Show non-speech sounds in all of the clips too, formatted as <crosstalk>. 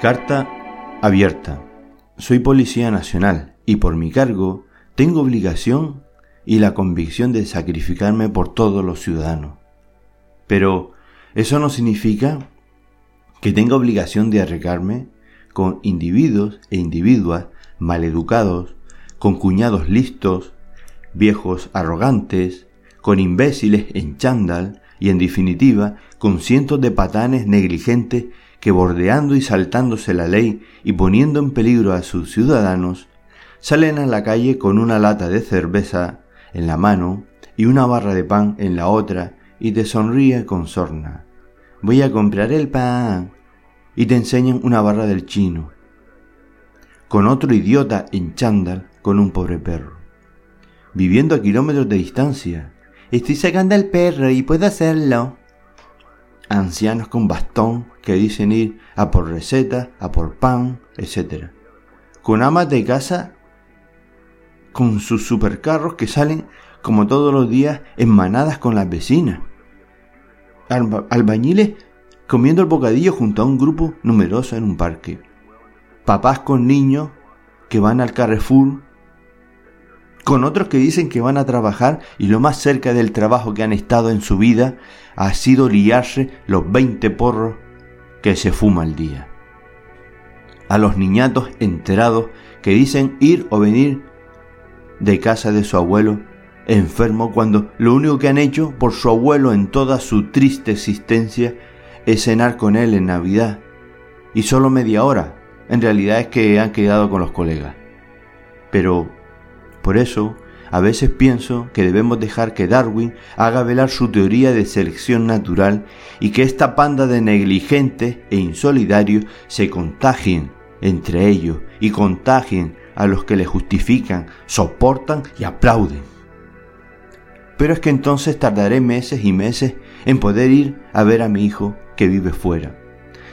Carta abierta. Soy policía nacional y por mi cargo tengo obligación y la convicción de sacrificarme por todos los ciudadanos. Pero eso no significa que tenga obligación de arregarme con individuos e individuas maleducados, con cuñados listos, viejos arrogantes, con imbéciles en chándal y en definitiva con cientos de patanes negligentes que bordeando y saltándose la ley y poniendo en peligro a sus ciudadanos, salen a la calle con una lata de cerveza en la mano y una barra de pan en la otra y te sonríe con sorna. Voy a comprar el pan. Y te enseñan una barra del chino. Con otro idiota en chándal con un pobre perro. Viviendo a kilómetros de distancia. Estoy sacando al perro y puedo hacerlo ancianos con bastón que dicen ir a por recetas, a por pan, etc. Con amas de casa con sus supercarros que salen como todos los días en manadas con las vecinas. albañiles comiendo el bocadillo junto a un grupo numeroso en un parque. Papás con niños que van al Carrefour con otros que dicen que van a trabajar y lo más cerca del trabajo que han estado en su vida ha sido liarse los 20 porros que se fuma al día. A los niñatos enterados que dicen ir o venir de casa de su abuelo enfermo cuando lo único que han hecho por su abuelo en toda su triste existencia es cenar con él en Navidad. Y solo media hora. En realidad es que han quedado con los colegas. Pero por eso, a veces pienso que debemos dejar que Darwin haga velar su teoría de selección natural y que esta panda de negligentes e insolidarios se contagien entre ellos y contagien a los que le justifican, soportan y aplauden. Pero es que entonces tardaré meses y meses en poder ir a ver a mi hijo que vive fuera,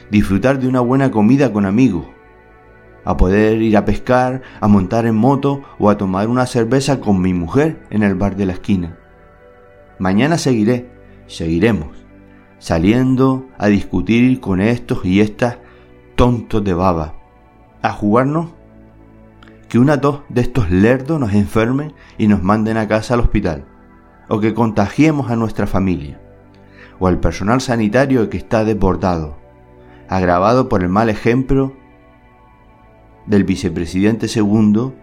disfrutar de una buena comida con amigos, a poder ir a pescar, a montar en moto o a tomar una cerveza con mi mujer en el bar de la esquina. Mañana seguiré, seguiremos, saliendo a discutir con estos y estas tontos de baba, a jugarnos que una tos de estos lerdos nos enfermen y nos manden a casa al hospital, o que contagiemos a nuestra familia, o al personal sanitario que está desbordado, agravado por el mal ejemplo del vicepresidente segundo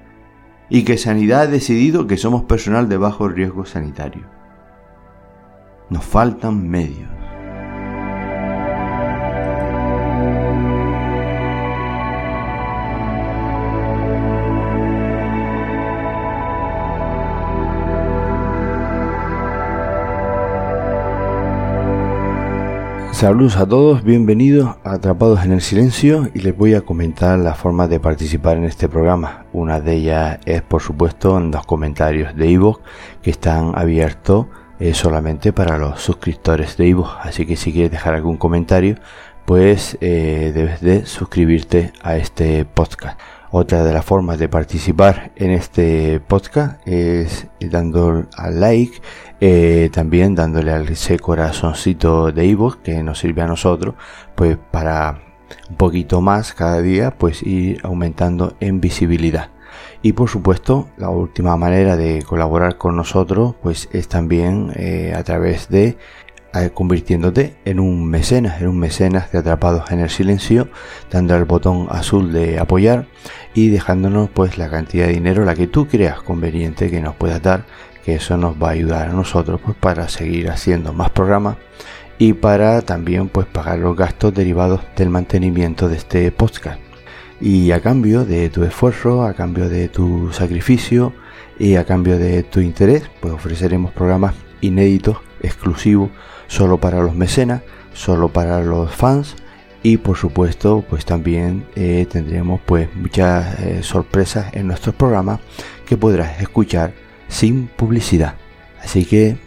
y que Sanidad ha decidido que somos personal de bajo riesgo sanitario. Nos faltan medios. Saludos a todos, bienvenidos a Atrapados en el Silencio y les voy a comentar las formas de participar en este programa. Una de ellas es por supuesto en los comentarios de iVoox que están abiertos eh, solamente para los suscriptores de iVoox, así que si quieres dejar algún comentario pues eh, debes de suscribirte a este podcast. Otra de las formas de participar en este podcast es dando al like, eh, también dándole al ese corazoncito de Ivo que nos sirve a nosotros, pues para un poquito más cada día, pues ir aumentando en visibilidad. Y por supuesto, la última manera de colaborar con nosotros, pues es también eh, a través de convirtiéndote en un mecenas, en un mecenas de Atrapados en el Silencio, dando al botón azul de apoyar y dejándonos pues la cantidad de dinero la que tú creas conveniente que nos puedas dar, que eso nos va a ayudar a nosotros pues para seguir haciendo más programas y para también pues pagar los gastos derivados del mantenimiento de este podcast. Y a cambio de tu esfuerzo, a cambio de tu sacrificio y a cambio de tu interés, pues ofreceremos programas inéditos, exclusivos solo para los mecenas, solo para los fans y por supuesto pues también eh, tendremos pues muchas eh, sorpresas en nuestros programas que podrás escuchar sin publicidad. Así que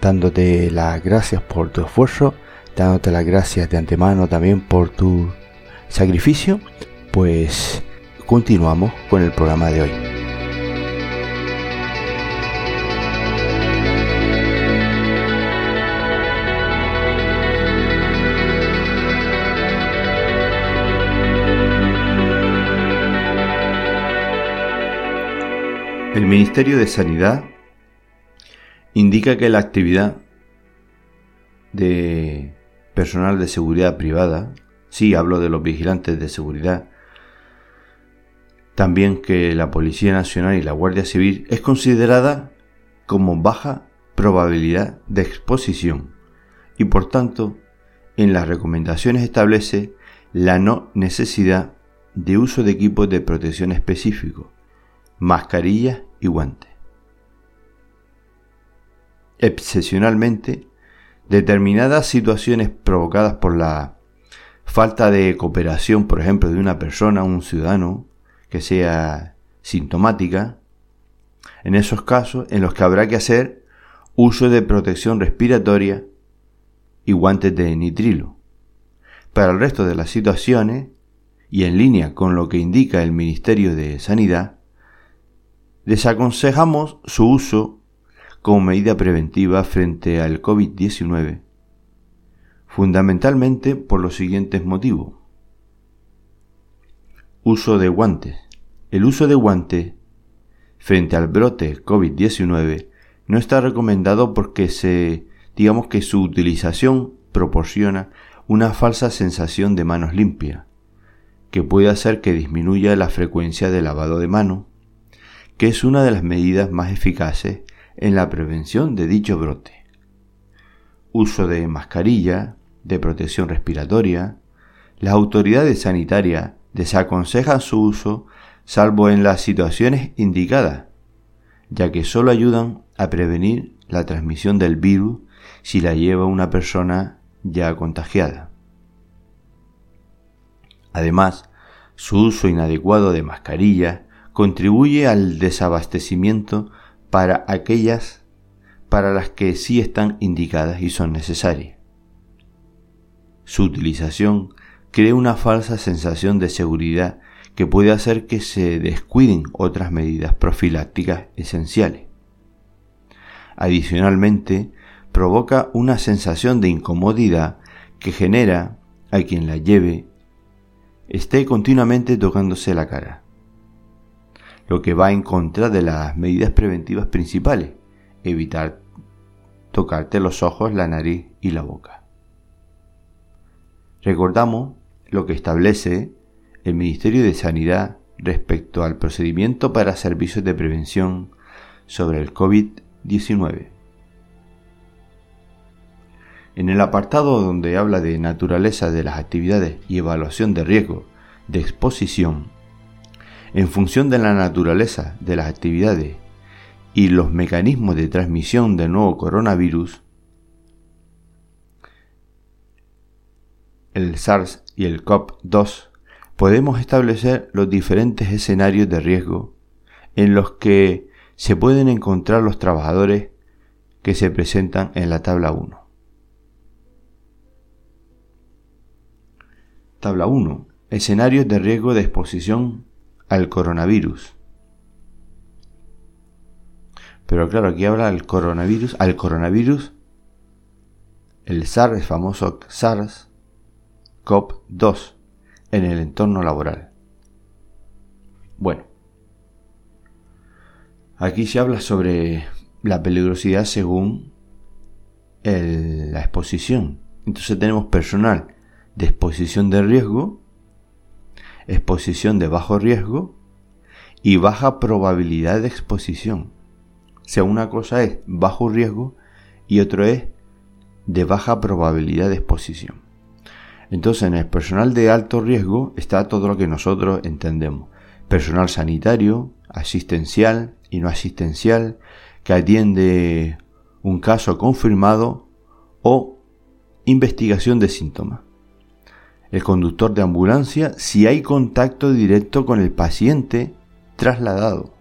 dándote las gracias por tu esfuerzo, dándote las gracias de antemano también por tu sacrificio, pues continuamos con el programa de hoy. El Ministerio de Sanidad indica que la actividad de personal de seguridad privada, sí hablo de los vigilantes de seguridad, también que la Policía Nacional y la Guardia Civil es considerada como baja probabilidad de exposición y por tanto en las recomendaciones establece la no necesidad de uso de equipos de protección específicos, mascarillas y guantes. Excepcionalmente, determinadas situaciones provocadas por la falta de cooperación, por ejemplo, de una persona, un ciudadano, que sea sintomática, en esos casos en los que habrá que hacer uso de protección respiratoria y guantes de nitrilo. Para el resto de las situaciones, y en línea con lo que indica el Ministerio de Sanidad, desaconsejamos su uso como medida preventiva frente al COVID-19, fundamentalmente por los siguientes motivos. Uso de guantes. El uso de guantes frente al brote COVID-19 no está recomendado porque se, digamos que su utilización proporciona una falsa sensación de manos limpias, que puede hacer que disminuya la frecuencia de lavado de manos, que es una de las medidas más eficaces en la prevención de dicho brote. Uso de mascarilla, de protección respiratoria, las autoridades sanitarias desaconsejan su uso salvo en las situaciones indicadas, ya que solo ayudan a prevenir la transmisión del virus si la lleva una persona ya contagiada. Además, su uso inadecuado de mascarilla contribuye al desabastecimiento para aquellas para las que sí están indicadas y son necesarias. Su utilización crea una falsa sensación de seguridad que puede hacer que se descuiden otras medidas profilácticas esenciales. Adicionalmente, provoca una sensación de incomodidad que genera a quien la lleve esté continuamente tocándose la cara, lo que va en contra de las medidas preventivas principales, evitar tocarte los ojos, la nariz y la boca. Recordamos lo que establece el Ministerio de Sanidad respecto al procedimiento para servicios de prevención sobre el COVID-19. En el apartado donde habla de naturaleza de las actividades y evaluación de riesgo de exposición, en función de la naturaleza de las actividades y los mecanismos de transmisión del nuevo coronavirus, el SARS y el COP2, podemos establecer los diferentes escenarios de riesgo en los que se pueden encontrar los trabajadores que se presentan en la tabla 1. Tabla 1. Escenarios de riesgo de exposición al coronavirus. Pero claro, aquí habla del coronavirus, al coronavirus, el SARS, el famoso SARS, COP2, en el entorno laboral. Bueno, aquí se habla sobre la peligrosidad según la exposición. Entonces tenemos personal de exposición de riesgo, exposición de bajo riesgo y baja probabilidad de exposición. O sea, una cosa es bajo riesgo y otro es de baja probabilidad de exposición. Entonces, en el personal de alto riesgo está todo lo que nosotros entendemos. Personal sanitario, asistencial y no asistencial, que atiende un caso confirmado o investigación de síntomas el conductor de ambulancia si hay contacto directo con el paciente trasladado.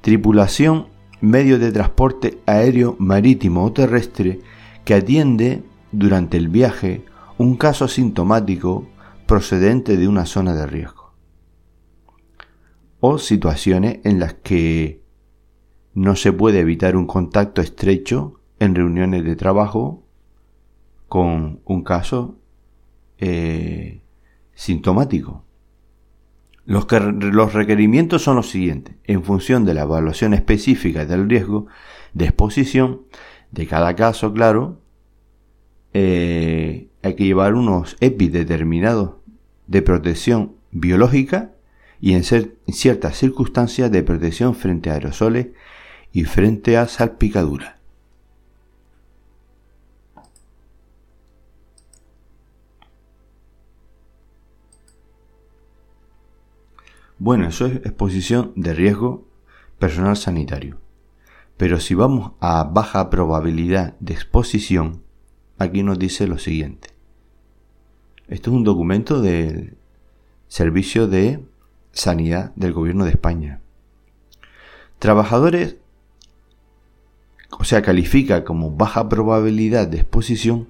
Tripulación, medio de transporte aéreo, marítimo o terrestre que atiende durante el viaje un caso sintomático procedente de una zona de riesgo. O situaciones en las que no se puede evitar un contacto estrecho en reuniones de trabajo con un caso eh, sintomático. Los, requerimientos son los siguientes. En función de la evaluación específica del riesgo de exposición de cada caso, claro, eh, hay que llevar unos EPI determinados de protección biológica y en, en ciertas circunstancias de protección frente a aerosoles y frente a salpicaduras. Bueno, eso es exposición de riesgo personal sanitario. Pero si vamos a baja probabilidad de exposición, aquí nos dice lo siguiente. Esto es un documento del Servicio de Sanidad del Gobierno de España. Trabajadores, o sea, califica como baja probabilidad de exposición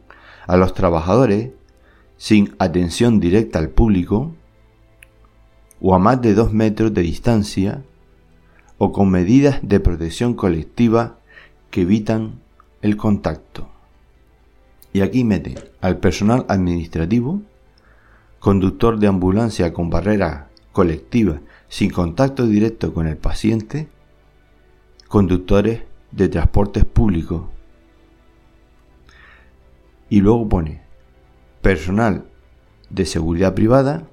a los trabajadores sin atención directa al público o a más de dos metros de distancia o con medidas de protección colectiva que evitan el contacto. Y aquí mete al personal administrativo, conductor de ambulancia con barrera colectiva sin contacto directo con el paciente, conductores de transportes públicos. Y luego pone personal de seguridad privada,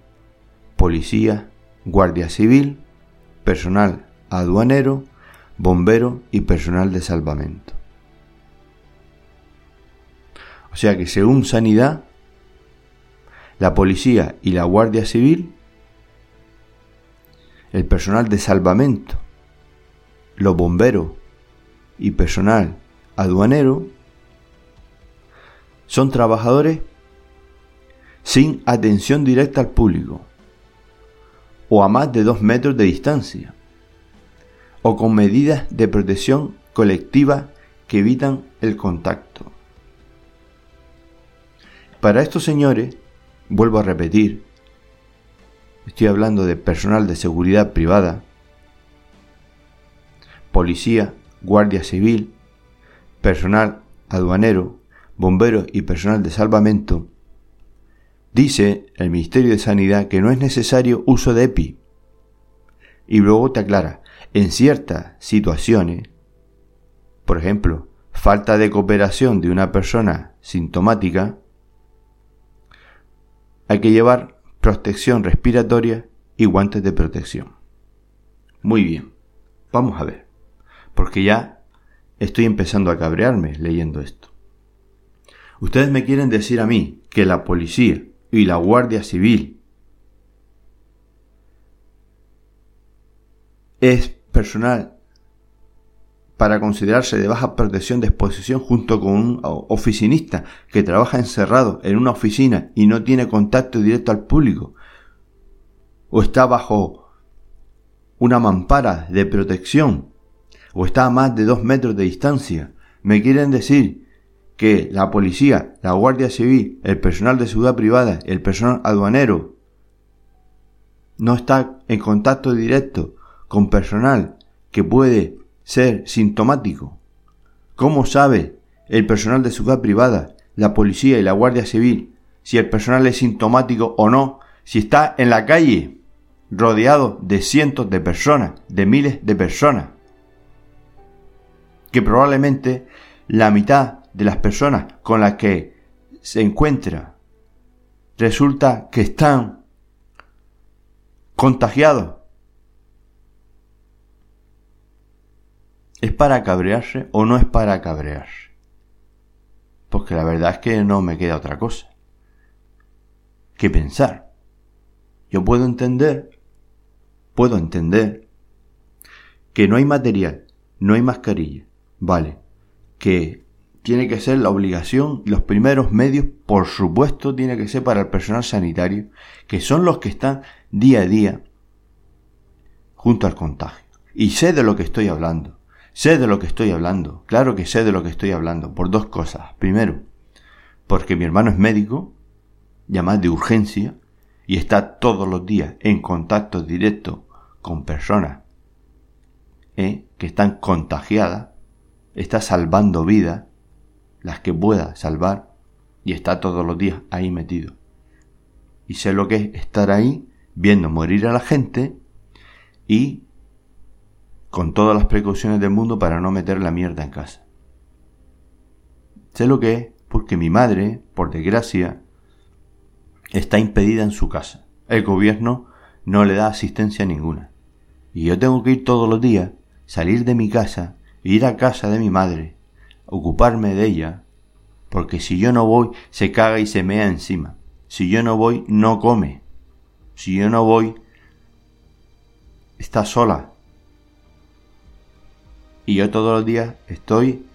policía, guardia civil, personal aduanero, bombero y personal de salvamento. O sea que según Sanidad, la policía y la Guardia Civil, el personal de salvamento, los bomberos y personal aduanero son trabajadores sin atención directa al público o a más de dos metros de distancia o con medidas de protección colectiva que evitan el contacto. Para estos señores, vuelvo a repetir, estoy hablando de personal de seguridad privada, policía, guardia civil, personal aduanero, bomberos y personal de salvamento, dice el Ministerio de Sanidad que no es necesario uso de EPI. Y luego te aclara, en ciertas situaciones, por ejemplo, falta de cooperación de una persona sintomática, hay que llevar protección respiratoria y guantes de protección. Muy bien, vamos a ver, porque ya estoy empezando a cabrearme leyendo esto. Ustedes me quieren decir a mí que la policía y la Guardia Civil. Es personal para considerarse de baja protección de exposición junto con un oficinista que trabaja encerrado en una oficina y no tiene contacto directo al público, o está bajo una mampara de protección, o está a más de dos metros de distancia, me quieren decir que la policía, la Guardia Civil, el personal de seguridad privada, el personal aduanero, no está en contacto directo con personal que puede ser sintomático. ¿Cómo sabe el personal de seguridad privada, la policía y la Guardia Civil si el personal es sintomático o no, si está en la calle rodeado de cientos de personas, de miles de personas? Que probablemente la mitad de las personas con las que se encuentra resulta que están contagiados ¿Es para cabrearse o no es para cabrearse? Porque la verdad es que no me queda otra cosa que pensar. Yo puedo entender, puedo entender que no hay material, no hay mascarilla, vale, que tiene que ser la obligación, los primeros medios, por supuesto, tiene que ser para el personal sanitario, que son los que están día a día junto al contagio. Y sé de lo que estoy hablando. Sé de lo que estoy hablando, claro que sé de lo que estoy hablando, por dos cosas. Primero, porque mi hermano es médico, llamado de urgencia, y está todos los días en contacto directo con personas ¿eh? que están contagiadas, está salvando vidas, las que pueda salvar, y está todos los días ahí metido. Y sé lo que es estar ahí viendo morir a la gente y con todas las precauciones del mundo para no meter la mierda en casa. Sé lo que es porque mi madre, por desgracia, está impedida en su casa. El gobierno no le da asistencia ninguna. Y yo tengo que ir todos los días, salir de mi casa, ir a casa de mi madre, ocuparme de ella, porque si yo no voy, se caga y se mea encima. Si yo no voy, no come. Si yo no voy, está sola. Y yo todos los días estoy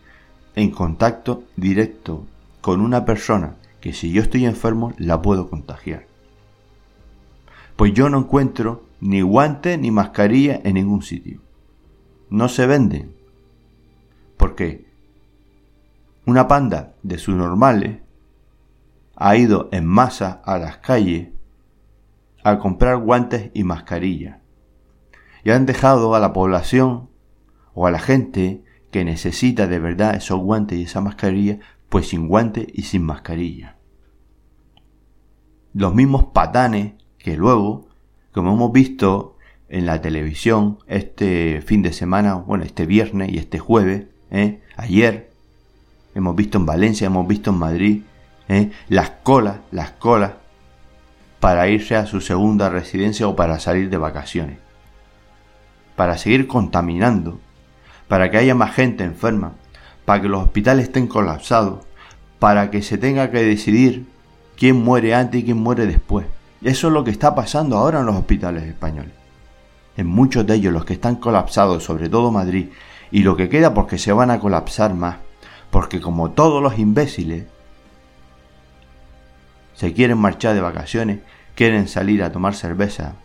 en contacto directo con una persona que si yo estoy enfermo la puedo contagiar. Pues yo no encuentro ni guante ni mascarilla en ningún sitio. No se venden. Porque una panda de sus normales ha ido en masa a las calles a comprar guantes y mascarillas. Y han dejado a la población o a la gente que necesita de verdad esos guantes y esa mascarilla, pues sin guantes y sin mascarilla. Los mismos patanes que luego, como hemos visto en la televisión este fin de semana, bueno, este viernes y este jueves, ¿eh? ayer, hemos visto en Valencia, hemos visto en Madrid, ¿eh? las colas, las colas para irse a su segunda residencia o para salir de vacaciones. Para seguir contaminando, para que haya más gente enferma, para que los hospitales estén colapsados, para que se tenga que decidir quién muere antes y quién muere después. Eso es lo que está pasando ahora en los hospitales españoles. En muchos de ellos, los que están colapsados, sobre todo Madrid, y lo que queda porque se van a colapsar más, porque como todos los imbéciles, se quieren marchar de vacaciones, quieren salir a tomar cerveza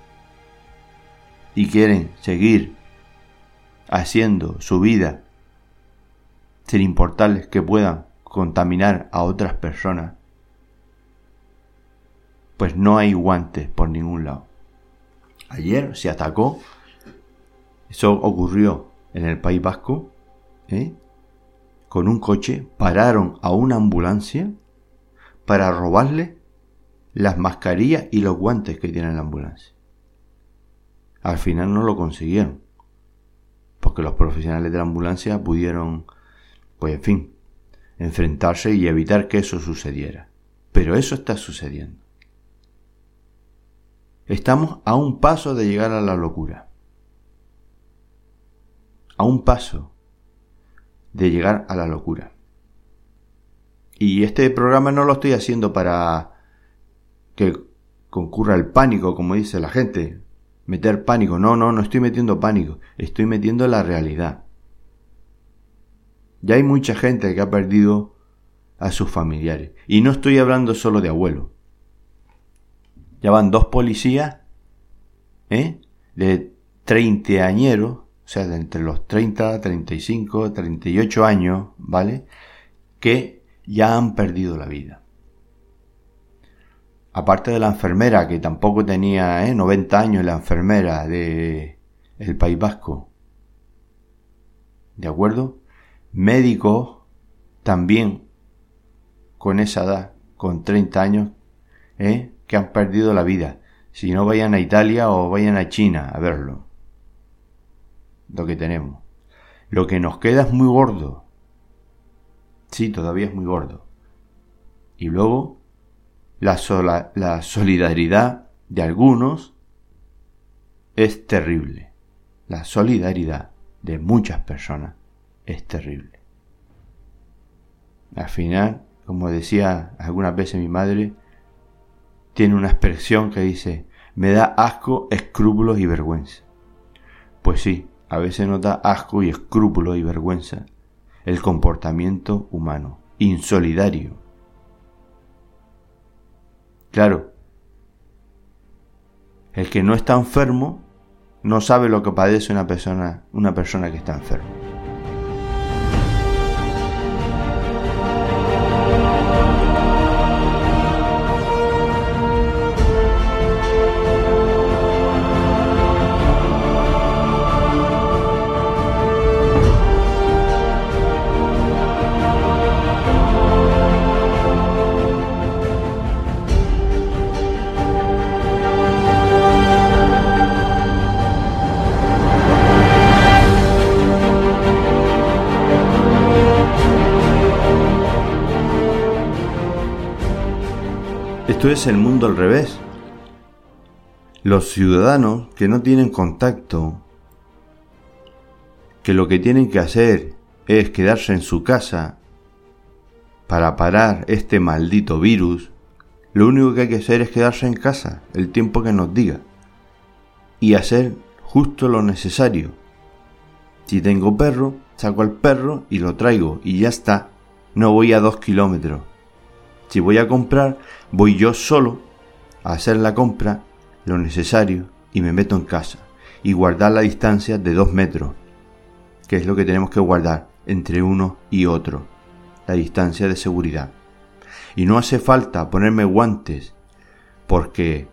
y quieren seguir haciendo su vida sin importarles que puedan contaminar a otras personas, pues no hay guantes por ningún lado. Ayer se atacó, eso ocurrió en el País Vasco, ¿eh? Con un coche, pararon a una ambulancia para robarle las mascarillas y los guantes que tiene la ambulancia. Al final no lo consiguieron, porque los profesionales de la ambulancia pudieron, pues en fin, enfrentarse y evitar que eso sucediera. Pero eso está sucediendo. Estamos a un paso de llegar a la locura. A un paso de llegar a la locura. Y este programa no lo estoy haciendo para que concurra el pánico, como dice la gente. Meter pánico. No, no, no estoy metiendo pánico. Estoy metiendo la realidad. Ya hay mucha gente que ha perdido a sus familiares. Y no estoy hablando solo de abuelo. Ya van dos policías, ¿eh? De 30 añeros, o sea, de entre los 30, 35, 38 años, ¿vale? Que ya han perdido la vida aparte de la enfermera, que tampoco tenía ¿eh? 90 años, la enfermera de el País Vasco. ¿De acuerdo? Médicos también con esa edad, con 30 años, ¿eh? que han perdido la vida. Si no vayan a Italia o vayan a China a verlo. Lo que tenemos. Lo que nos queda es muy gordo. Sí, todavía es muy gordo. Y luego la, la solidaridad de algunos es terrible. La solidaridad de muchas personas es terrible. Al final, como decía algunas veces mi madre, tiene una expresión que dice, me da asco, escrúpulos y vergüenza. Pues sí, a veces nos da asco y escrúpulos y vergüenza el comportamiento humano, insolidario, Claro, el que no está enfermo no sabe lo que padece una persona, una persona que está enferma. Es el mundo al revés. Los ciudadanos que no tienen contacto, que lo que tienen que hacer es quedarse en su casa para parar este maldito virus, lo único que hay que hacer es quedarse en casa el tiempo que nos diga y hacer justo lo necesario. Si tengo perro, saco al perro y lo traigo y ya está. No voy a dos kilómetros. Si voy a comprar, voy yo solo a hacer la compra, lo necesario, y me meto en casa. Y guardar la distancia de dos metros, que es lo que tenemos que guardar entre uno y otro, la distancia de seguridad. Y no hace falta ponerme guantes, porque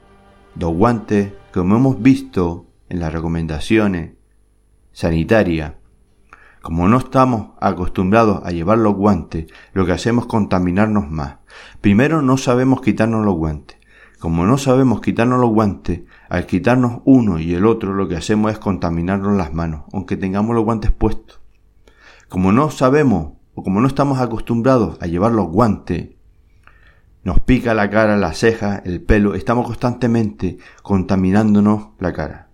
los guantes, como hemos visto en las recomendaciones sanitarias, como no estamos acostumbrados a llevar los guantes, lo que hacemos es contaminarnos más. Primero no sabemos quitarnos los guantes. Como no sabemos quitarnos los guantes, al quitarnos uno y el otro lo que hacemos es contaminarnos las manos, aunque tengamos los guantes puestos. Como no sabemos o como no estamos acostumbrados a llevar los guantes, nos pica la cara, la ceja, el pelo, estamos constantemente contaminándonos la cara.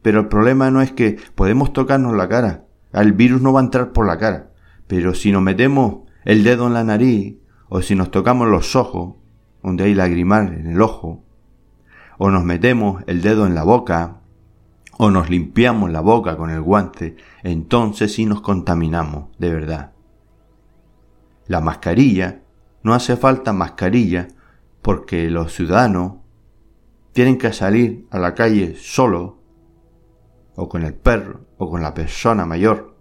Pero el problema no es que podemos tocarnos la cara, el virus no va a entrar por la cara, pero si nos metemos el dedo en la nariz o si nos tocamos los ojos, donde hay lagrimar en el ojo, o nos metemos el dedo en la boca, o nos limpiamos la boca con el guante, entonces sí nos contaminamos, de verdad. La mascarilla, no hace falta mascarilla porque los ciudadanos tienen que salir a la calle solo, o con el perro, o con la persona mayor.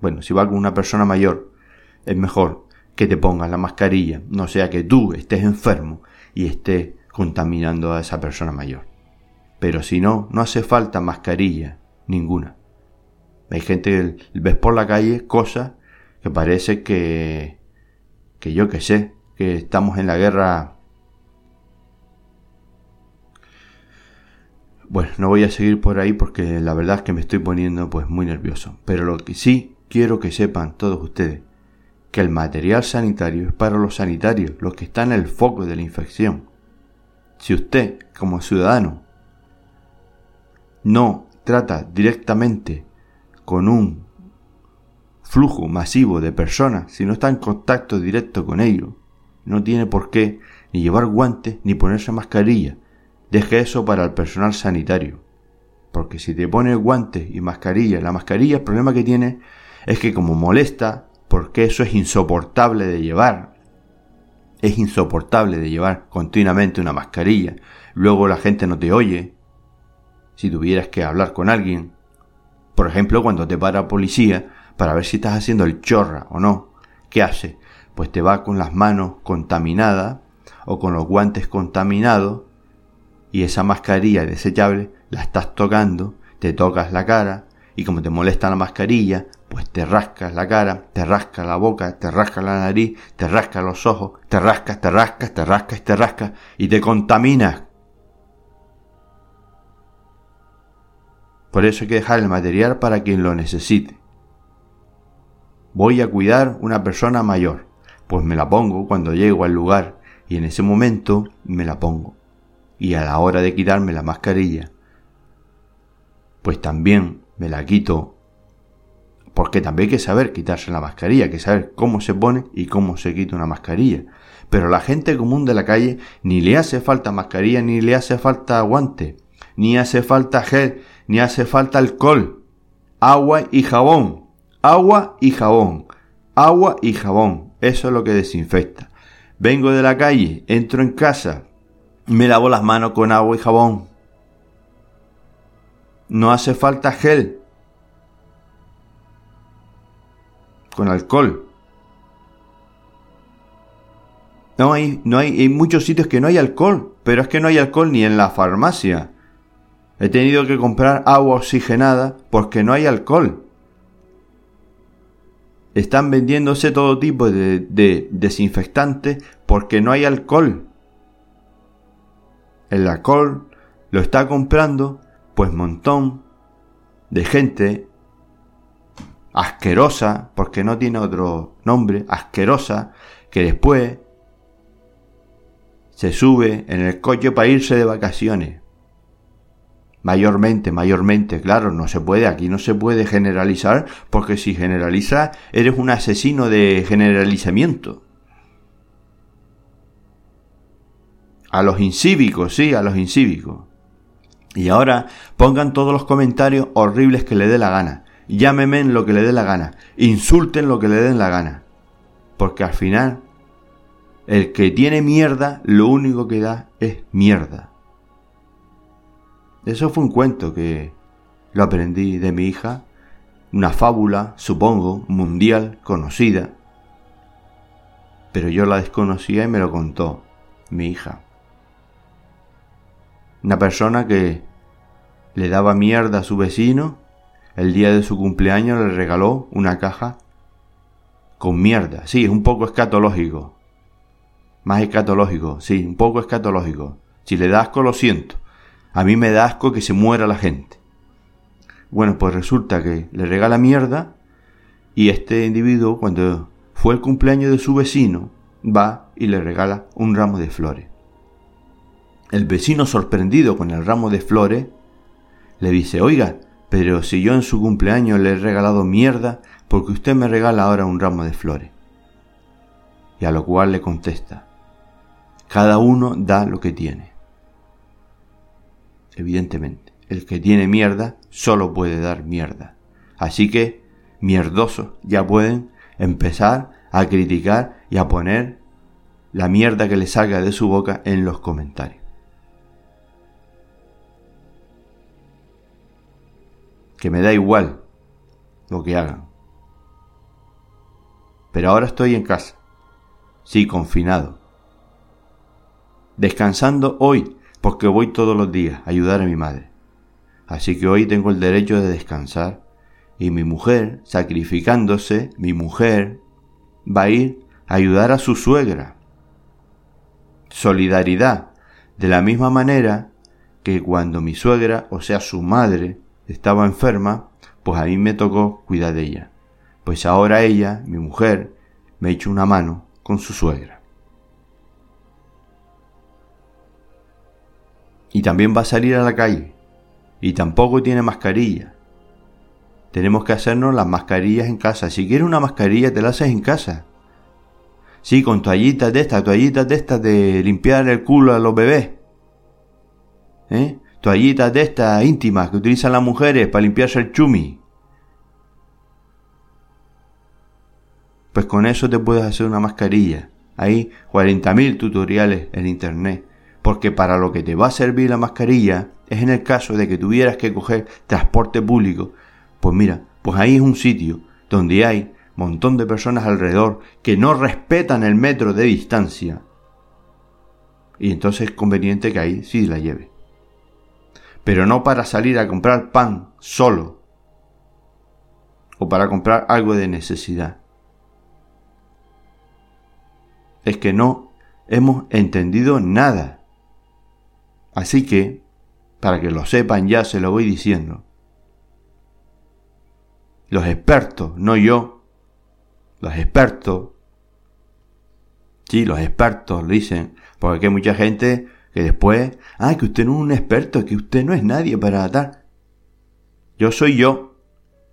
Bueno, si va con una persona mayor, es mejor que te pongas la mascarilla, no sea que tú estés enfermo y estés contaminando a esa persona mayor. Pero si no, no hace falta mascarilla ninguna. Hay gente que ves por la calle cosas que parece que, que yo que sé, que estamos en la guerra. Bueno, no voy a seguir por ahí porque la verdad es que me estoy poniendo pues muy nervioso. Pero lo que sí quiero que sepan todos ustedes que el material sanitario es para los sanitarios, los que están en el foco de la infección. Si usted, como ciudadano, no trata directamente con un flujo masivo de personas, si no está en contacto directo con ellos, no tiene por qué ni llevar guantes ni ponerse mascarilla. Deje eso para el personal sanitario. Porque si te pones guantes y mascarilla, la mascarilla el problema que tiene es que como molesta porque eso es insoportable de llevar. Es insoportable de llevar continuamente una mascarilla. Luego la gente no te oye. Si tuvieras que hablar con alguien. Por ejemplo, cuando te para policía para ver si estás haciendo el chorra o no. ¿Qué hace? Pues te va con las manos contaminadas o con los guantes contaminados y esa mascarilla desechable la estás tocando, te tocas la cara y como te molesta la mascarilla, pues te rascas la cara, te rascas la boca, te rascas la nariz, te rascas los ojos, te rascas, te rascas, te rascas, te rascas y te contaminas. Por eso hay que dejar el material para quien lo necesite. Voy a cuidar una persona mayor, pues me la pongo cuando llego al lugar y en ese momento me la pongo. Y a la hora de quitarme la mascarilla, pues también me la quito porque también hay que saber quitarse la mascarilla, hay que saber cómo se pone y cómo se quita una mascarilla. Pero la gente común de la calle ni le hace falta mascarilla, ni le hace falta guante, ni hace falta gel, ni hace falta alcohol, agua y jabón, agua y jabón, agua y jabón. Eso es lo que desinfecta. Vengo de la calle, entro en casa, me lavo las manos con agua y jabón. No hace falta gel, con alcohol. No hay, no hay, hay muchos sitios que no hay alcohol, pero es que no hay alcohol ni en la farmacia. He tenido que comprar agua oxigenada porque no hay alcohol. Están vendiéndose todo tipo de, de desinfectantes porque no hay alcohol. El alcohol lo está comprando pues montón de gente asquerosa, porque no tiene otro nombre, asquerosa, que después se sube en el coche para irse de vacaciones. Mayormente, mayormente, claro, no se puede, aquí no se puede generalizar, porque si generaliza eres un asesino de generalizamiento. A los incívicos, sí, a los incívicos. Y ahora pongan todos los comentarios horribles que le dé la gana. Llámeme en lo que le dé la gana. Insulten lo que le den la gana. Porque al final, el que tiene mierda, lo único que da es mierda. Eso fue un cuento que lo aprendí de mi hija. Una fábula, supongo, mundial, conocida. Pero yo la desconocía y me lo contó mi hija. Una persona que le daba mierda a su vecino, el día de su cumpleaños le regaló una caja con mierda. Sí, es un poco escatológico. Más escatológico, sí, un poco escatológico. Si le da asco, lo siento. A mí me da asco que se muera la gente. Bueno, pues resulta que le regala mierda y este individuo, cuando fue el cumpleaños de su vecino, va y le regala un ramo de flores. El vecino sorprendido con el ramo de flores le dice, oiga, pero si yo en su cumpleaños le he regalado mierda, porque usted me regala ahora un ramo de flores. Y a lo cual le contesta, cada uno da lo que tiene. Evidentemente, el que tiene mierda solo puede dar mierda. Así que, mierdosos ya pueden empezar a criticar y a poner la mierda que le salga de su boca en los comentarios. Que me da igual lo que hagan. Pero ahora estoy en casa, sí, confinado, descansando hoy, porque voy todos los días a ayudar a mi madre. Así que hoy tengo el derecho de descansar y mi mujer, sacrificándose, mi mujer, va a ir a ayudar a su suegra. Solidaridad, de la misma manera que cuando mi suegra, o sea su madre, estaba enferma, pues a mí me tocó cuidar de ella. Pues ahora ella, mi mujer, me echa una mano con su suegra. Y también va a salir a la calle. Y tampoco tiene mascarilla. Tenemos que hacernos las mascarillas en casa. Si quieres una mascarilla, te la haces en casa. Sí, con toallitas de estas, toallitas de estas de limpiar el culo a los bebés. ¿Eh? Toallitas de estas íntimas que utilizan las mujeres para limpiarse el chumi. Pues con eso te puedes hacer una mascarilla. Hay 40.000 tutoriales en internet. Porque para lo que te va a servir la mascarilla es en el caso de que tuvieras que coger transporte público. Pues mira, pues ahí es un sitio donde hay montón de personas alrededor que no respetan el metro de distancia. Y entonces es conveniente que ahí sí la lleve pero no para salir a comprar pan solo o para comprar algo de necesidad. Es que no hemos entendido nada. Así que, para que lo sepan ya se lo voy diciendo. Los expertos, no yo, los expertos, sí, los expertos lo dicen, porque hay mucha gente que después, ah, que usted no es un experto, que usted no es nadie para atar. Yo soy yo,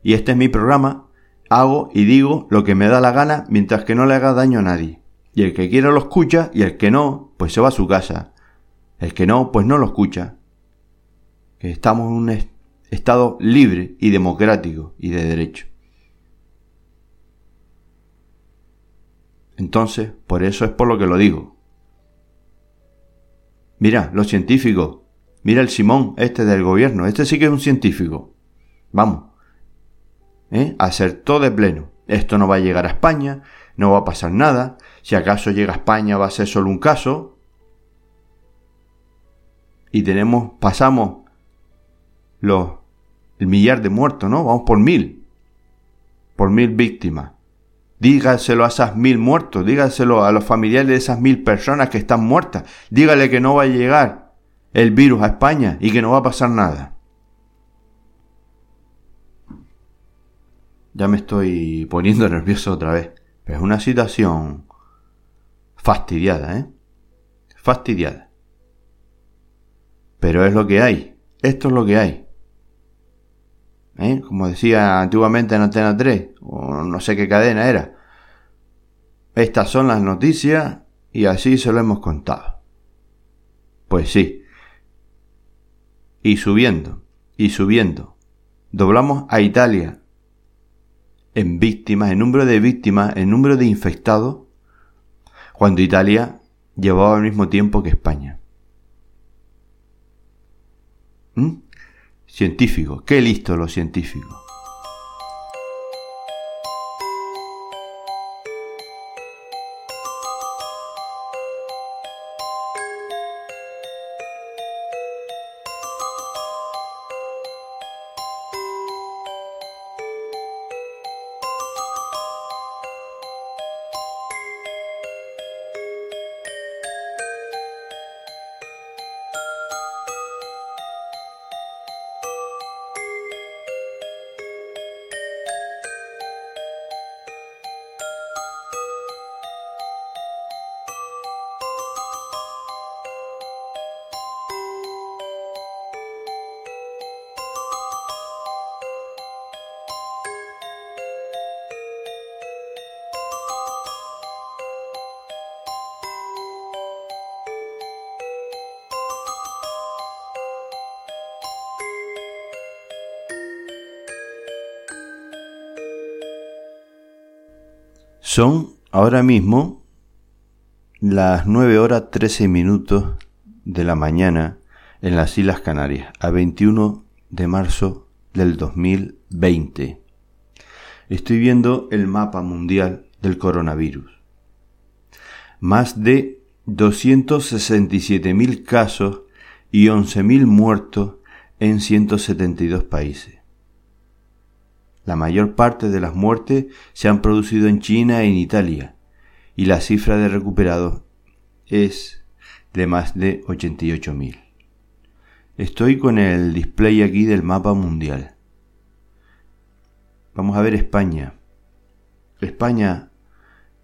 y este es mi programa, hago y digo lo que me da la gana mientras que no le haga daño a nadie. Y el que quiera lo escucha y el que no, pues se va a su casa. El que no, pues no lo escucha. Que estamos en un estado libre y democrático y de derecho. Entonces, por eso es por lo que lo digo. Mira, los científicos. Mira el Simón, este del gobierno. Este sí que es un científico. Vamos. ¿Eh? Acertó de pleno. Esto no va a llegar a España, no va a pasar nada. Si acaso llega a España va a ser solo un caso. Y tenemos, pasamos los, el millar de muertos, ¿no? Vamos por mil. Por mil víctimas. Dígaselo a esas mil muertos, dígaselo a los familiares de esas mil personas que están muertas. Dígale que no va a llegar el virus a España y que no va a pasar nada. Ya me estoy poniendo <laughs> nervioso otra vez. Es una situación fastidiada, ¿eh? fastidiada. Pero es lo que hay. Esto es lo que hay. ¿Eh? Como decía antiguamente en Antena 3, no sé qué cadena era. Estas son las noticias y así se lo hemos contado. Pues sí. Y subiendo, y subiendo. Doblamos a Italia en víctimas, en número de víctimas, en número de infectados, cuando Italia llevaba al mismo tiempo que España. ¿Mm? Científico, qué listo los científicos. Son ahora mismo las 9 horas 13 minutos de la mañana en las Islas Canarias, a 21 de marzo del 2020. Estoy viendo el mapa mundial del coronavirus. Más de 267.000 casos y 11.000 muertos en 172 países. La mayor parte de las muertes se han producido en China e en Italia, y la cifra de recuperados es de más de 88.000. Estoy con el display aquí del mapa mundial. Vamos a ver España. España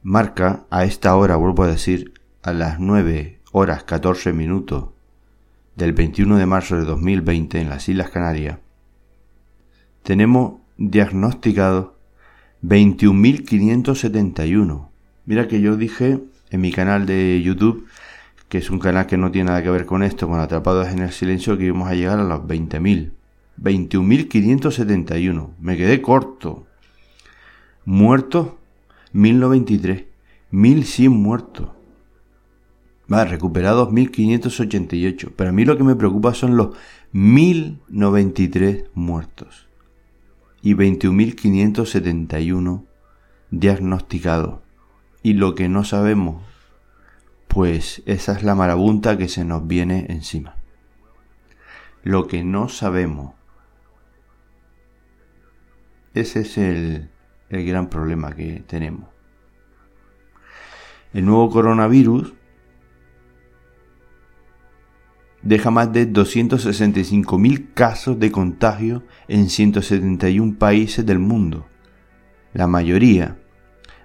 marca a esta hora, vuelvo a decir, a las 9 horas 14 minutos del 21 de marzo de 2020 en las Islas Canarias. Tenemos diagnosticados 21.571. Mira que yo dije en mi canal de YouTube, que es un canal que no tiene nada que ver con esto, con Atrapados en el Silencio, que íbamos a llegar a los 20.000. 21.571. Me quedé corto. Muertos, 1.093. 1.100 muertos. Va, recuperados 1.588. Pero a mí lo que me preocupa son los 1.093 muertos y 21.571 diagnosticados. Y lo que no sabemos, pues esa es la marabunta que se nos viene encima. Lo que no sabemos. Ese es el, el gran problema que tenemos. El nuevo coronavirus deja más de 265.000 casos de contagio en 171 países del mundo. La mayoría,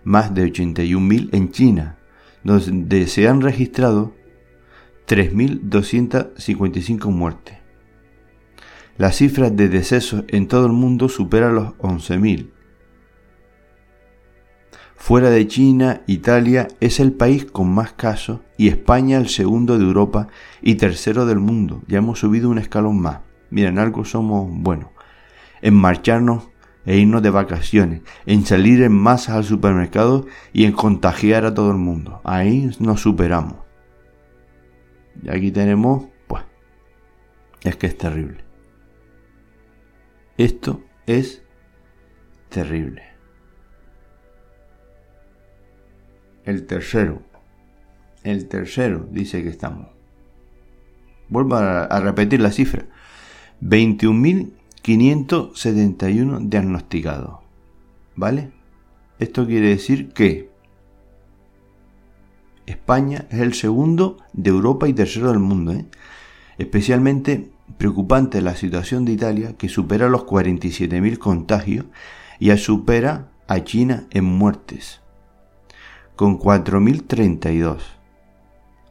más de 81.000 en China, donde se han registrado 3.255 muertes. Las cifras de decesos en todo el mundo superan los 11.000 Fuera de China, Italia es el país con más casos y España el segundo de Europa y tercero del mundo. Ya hemos subido un escalón más. Miren, algo somos buenos. En marcharnos e irnos de vacaciones, en salir en masas al supermercado y en contagiar a todo el mundo. Ahí nos superamos. Y aquí tenemos, pues, es que es terrible. Esto es terrible. El tercero. El tercero dice que estamos. Vuelvo a, repetir la cifra. 21.571 diagnosticados. ¿Vale? Esto quiere decir que España es el segundo de Europa y tercero del mundo. ¿eh? Especialmente preocupante la situación de Italia, que supera los 47.000 contagios y supera a China en muertes con 4.032.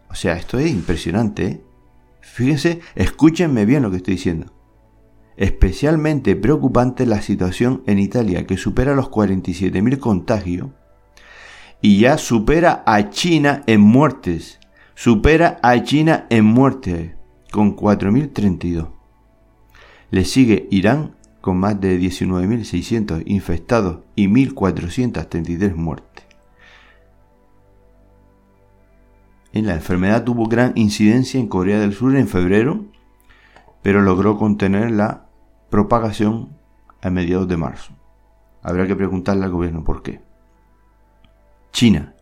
O sea, esto es impresionante. ¿eh? Fíjense, escúchenme bien lo que estoy diciendo. Especialmente preocupante la situación en Italia, que supera los 47.000 contagios y ya supera a China en muertes. Supera a China en muertes con 4.032. Le sigue Irán con más de 19.600 infectados y 1.433 muertes. La enfermedad tuvo gran incidencia en Corea del Sur en febrero, pero logró contener la propagación a mediados de marzo. Habrá que preguntarle al gobierno por qué. China.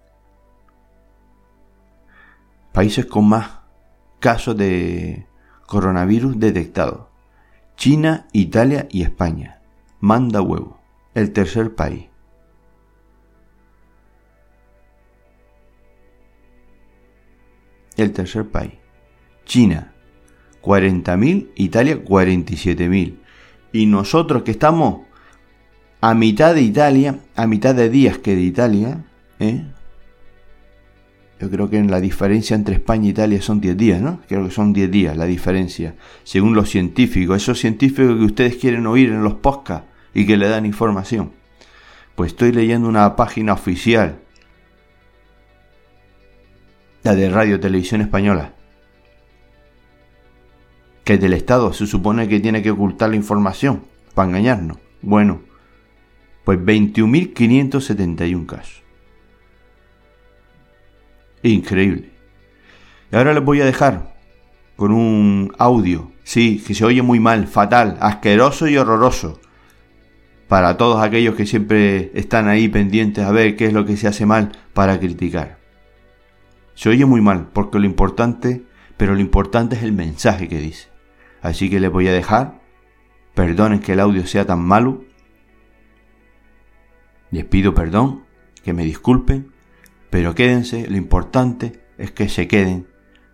Países con más casos de coronavirus detectados. China, Italia y España. Manda huevo. El tercer país. El tercer país. China, 40.000, Italia 47.000. Y nosotros que estamos a mitad de Italia, a mitad de días que de Italia, ¿eh? Yo creo que la diferencia entre España e Italia son 10 días, ¿no? Creo que son 10 días la diferencia, según los científicos, esos científicos que ustedes quieren oír en los podcasts y que le dan información. Pues estoy leyendo una página oficial, la de Radio Televisión Española, que del Estado se supone que tiene que ocultar la información para engañarnos. Bueno, pues 21.571 casos. Increíble. Y ahora les voy a dejar con un audio, sí, que se oye muy mal, fatal, asqueroso y horroroso. Para todos aquellos que siempre están ahí pendientes a ver qué es lo que se hace mal para criticar. Se oye muy mal, porque lo importante, pero lo importante es el mensaje que dice. Así que les voy a dejar. Perdonen que el audio sea tan malo. Les pido perdón, que me disculpen pero quédense, lo importante es que se queden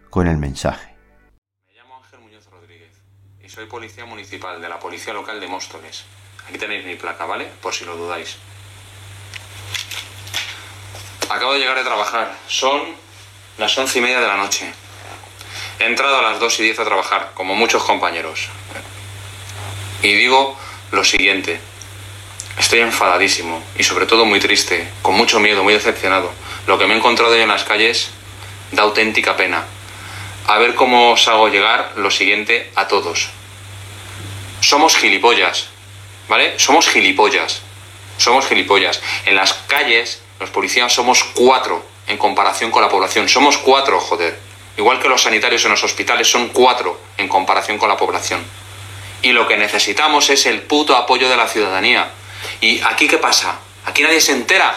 con el mensaje. Me llamo Ángel Muñoz Rodríguez y soy policía municipal de la Policía Local de Móstoles. Aquí tenéis mi placa, ¿vale? Por si lo dudáis. Acabo de llegar de trabajar. Son las once y media de la noche. He entrado a las dos y diez a trabajar, como muchos compañeros. Y digo lo siguiente. Estoy enfadadísimo y sobre todo muy triste, con mucho miedo, muy decepcionado lo que me he encontrado hoy en las calles da auténtica pena. A ver cómo os hago llegar lo siguiente a todos. Somos gilipollas, ¿vale? Somos gilipollas. Somos gilipollas. En las calles, los policías somos cuatro en comparación con la población. Somos cuatro, joder. Igual que los sanitarios en los hospitales son cuatro en comparación con la población. Y lo que necesitamos es el puto apoyo de la ciudadanía. ¿Y aquí qué pasa? Aquí nadie se entera.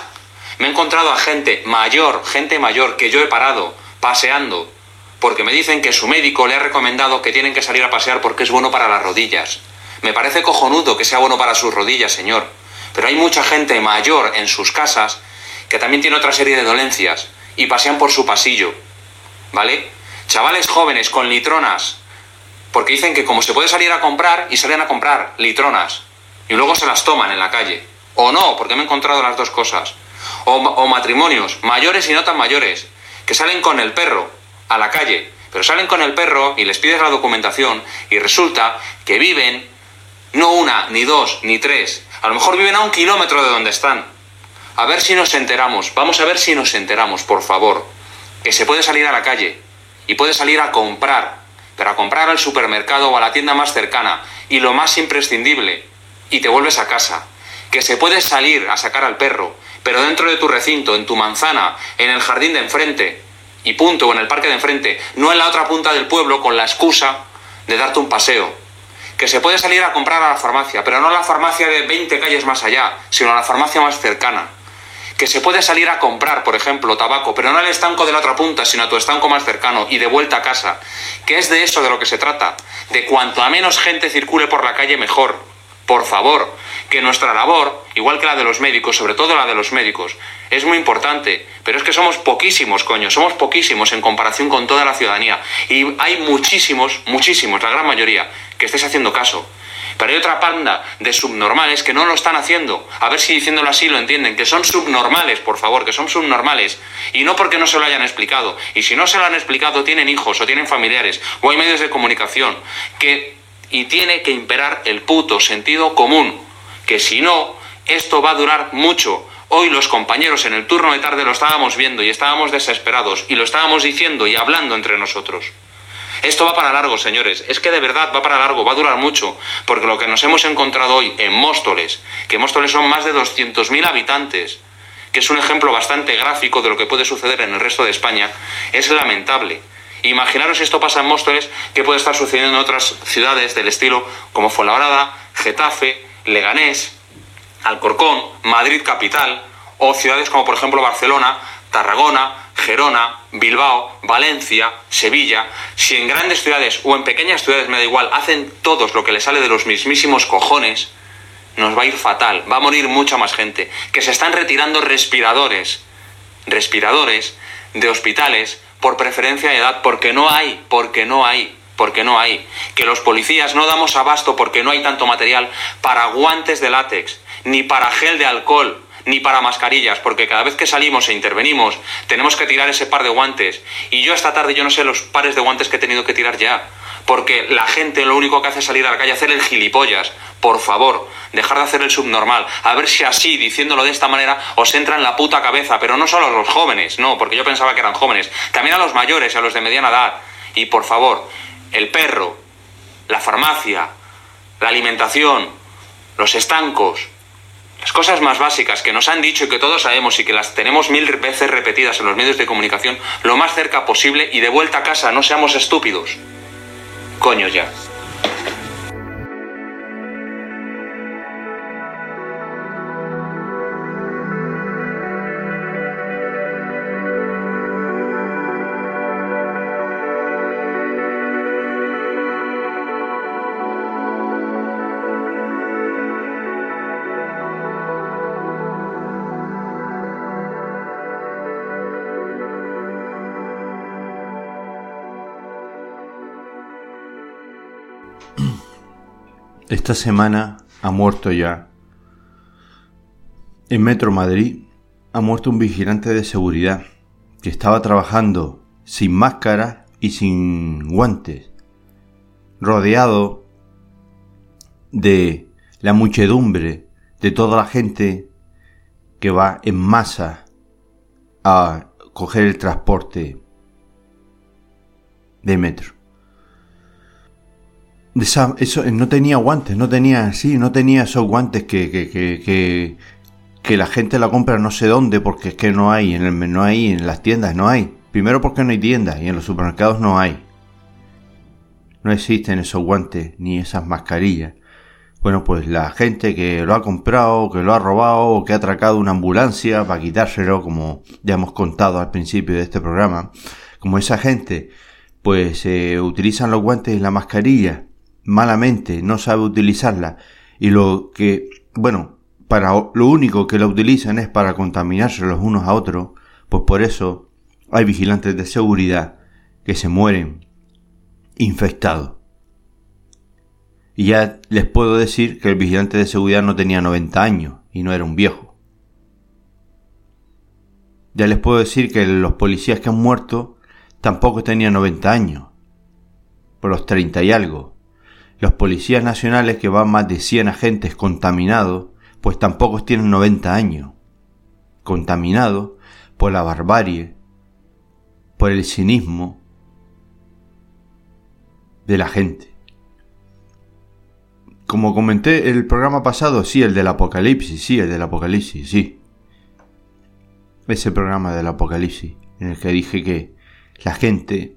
Me he encontrado a gente mayor, gente mayor, que yo he parado, paseando, porque me dicen que su médico le ha recomendado que tienen que salir a pasear porque es bueno para las rodillas. Me parece cojonudo que sea bueno para sus rodillas, señor. Pero hay mucha gente mayor en sus casas que también tiene otra serie de dolencias y pasean por su pasillo. ¿Vale? Chavales jóvenes con litronas, porque dicen que como se puede salir a comprar y salen a comprar litronas y luego se las toman en la calle. O no, porque me he encontrado las dos cosas. O, matrimonios, mayores y no tan mayores, que salen con el perro a la calle, pero salen con el perro y les pides la documentación y resulta que viven no una, ni dos, ni tres, a lo mejor viven a un kilómetro de donde están. A ver si nos enteramos, vamos a ver si nos enteramos, por favor, que se puede salir a la calle y puede salir a comprar, pero a comprar al supermercado o a la tienda más cercana y lo más imprescindible, y te vuelves a casa, que se puede salir a sacar al perro, pero dentro de tu recinto, en tu manzana, en el jardín de enfrente, y punto, o en el parque de enfrente, no en la otra punta del pueblo con la excusa de darte un paseo. Que se puede salir a comprar a la farmacia, pero no a la farmacia de 20 calles más allá, sino a la farmacia más cercana. Que se puede salir a comprar, por ejemplo, tabaco, pero no al estanco de la otra punta, sino a tu estanco más cercano y de vuelta a casa. Que es de eso de lo que se trata. De cuanto a menos gente circule por la calle, mejor. Por favor, que nuestra labor, igual que la de los médicos, sobre todo la de los médicos, es muy importante, pero es que somos poquísimos, coño, somos poquísimos en comparación con toda la ciudadanía. Y hay muchísimos, muchísimos, la gran mayoría, que estéis haciendo caso. Pero hay otra panda de subnormales que no lo están haciendo. A ver si diciéndolo así lo entienden. Que son subnormales, por favor, que son subnormales. Y no porque no se lo hayan explicado. Y si no se lo han explicado, tienen hijos o tienen familiares o hay medios de comunicación. Que, y tiene que imperar el puto sentido común. Que si no, esto va a durar mucho. Hoy los compañeros en el turno de tarde lo estábamos viendo y estábamos desesperados y lo estábamos diciendo y hablando entre nosotros. Esto va para largo, señores. Es que de verdad va para largo, va a durar mucho. Porque lo que nos hemos encontrado hoy en Móstoles, que Móstoles son más de 200.000 habitantes, que es un ejemplo bastante gráfico de lo que puede suceder en el resto de España, es lamentable. Imaginaros si esto pasa en Móstoles, que puede estar sucediendo en otras ciudades del estilo como Fuenlabrada, Getafe, Leganés, Alcorcón, Madrid capital, o ciudades como por ejemplo Barcelona, Tarragona, Gerona, Bilbao, Valencia, Sevilla, si en grandes ciudades o en pequeñas ciudades, me da igual, hacen todos lo que les sale de los mismísimos cojones, nos va a ir fatal, va a morir mucha más gente, que se están retirando respiradores, respiradores de hospitales por preferencia de edad, porque no hay, porque no hay porque no hay, que los policías no damos abasto porque no hay tanto material para guantes de látex, ni para gel de alcohol, ni para mascarillas, porque cada vez que salimos e intervenimos tenemos que tirar ese par de guantes. Y yo esta tarde yo no sé los pares de guantes que he tenido que tirar ya, porque la gente lo único que hace es salir a la calle a hacer el gilipollas. Por favor, dejar de hacer el subnormal, a ver si así, diciéndolo de esta manera, os entra en la puta cabeza, pero no solo a los jóvenes, no, porque yo pensaba que eran jóvenes, también a los mayores a los de mediana edad. Y por favor, el perro, la farmacia, la alimentación, los estancos, las cosas más básicas que nos han dicho y que todos sabemos y que las tenemos mil veces repetidas en los medios de comunicación, lo más cerca posible y de vuelta a casa, no seamos estúpidos. Coño ya. Esta semana ha muerto ya. En Metro Madrid ha muerto un vigilante de seguridad que estaba trabajando sin máscara y sin guantes, rodeado de la muchedumbre de toda la gente que va en masa a coger el transporte de metro eso, no tenía guantes, no tenía así, no tenía esos guantes que, que, que, que, la gente la compra no sé dónde porque es que no hay, en el, no hay, en las tiendas no hay. Primero porque no hay tiendas y en los supermercados no hay. No existen esos guantes ni esas mascarillas. Bueno, pues la gente que lo ha comprado, que lo ha robado o que ha atracado una ambulancia para quitárselo, como ya hemos contado al principio de este programa, como esa gente, pues eh, utilizan los guantes y la mascarilla malamente, no sabe utilizarla y lo que, bueno, para lo único que la utilizan es para contaminarse los unos a otros, pues por eso hay vigilantes de seguridad que se mueren infectados. Y ya les puedo decir que el vigilante de seguridad no tenía 90 años y no era un viejo. Ya les puedo decir que los policías que han muerto tampoco tenían 90 años, por los 30 y algo. Los policías nacionales que van más de 100 agentes contaminados, pues tampoco tienen 90 años. Contaminados por la barbarie, por el cinismo de la gente. Como comenté el programa pasado, sí, el del apocalipsis, sí, el del apocalipsis, sí. Ese programa del apocalipsis, en el que dije que la gente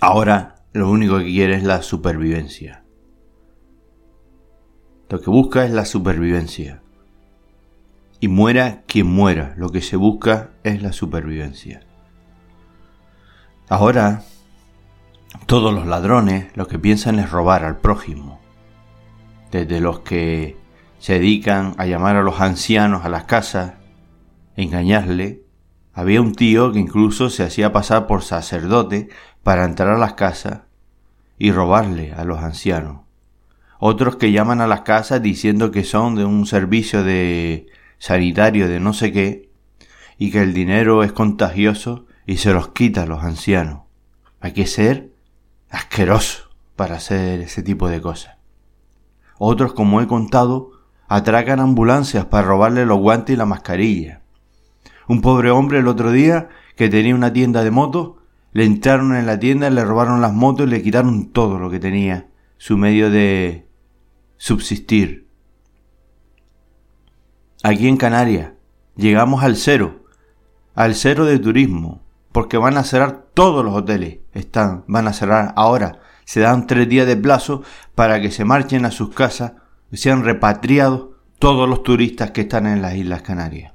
ahora lo único que quiere es la supervivencia. Lo que busca es la supervivencia. Y muera quien muera, lo que se busca es la supervivencia. Ahora, todos los ladrones lo que piensan es robar al prójimo. Desde los que se dedican a llamar a los ancianos a las casas, engañarle. Había un tío que incluso se hacía pasar por sacerdote para entrar a las casas y robarle a los ancianos. otros que llaman a las casas diciendo que son de un servicio de sanitario de no sé qué y que el dinero es contagioso y se los quita a los ancianos. Hay que ser asqueroso para hacer ese tipo de cosas. Otros, como he contado, atracan ambulancias para robarle los guantes y la mascarilla. Un pobre hombre el otro día que tenía una tienda de motos, le entraron en la tienda, le robaron las motos y le quitaron todo lo que tenía, su medio de subsistir. Aquí en Canarias llegamos al cero, al cero de turismo, porque van a cerrar todos los hoteles, están, van a cerrar ahora, se dan tres días de plazo para que se marchen a sus casas y sean repatriados todos los turistas que están en las Islas Canarias.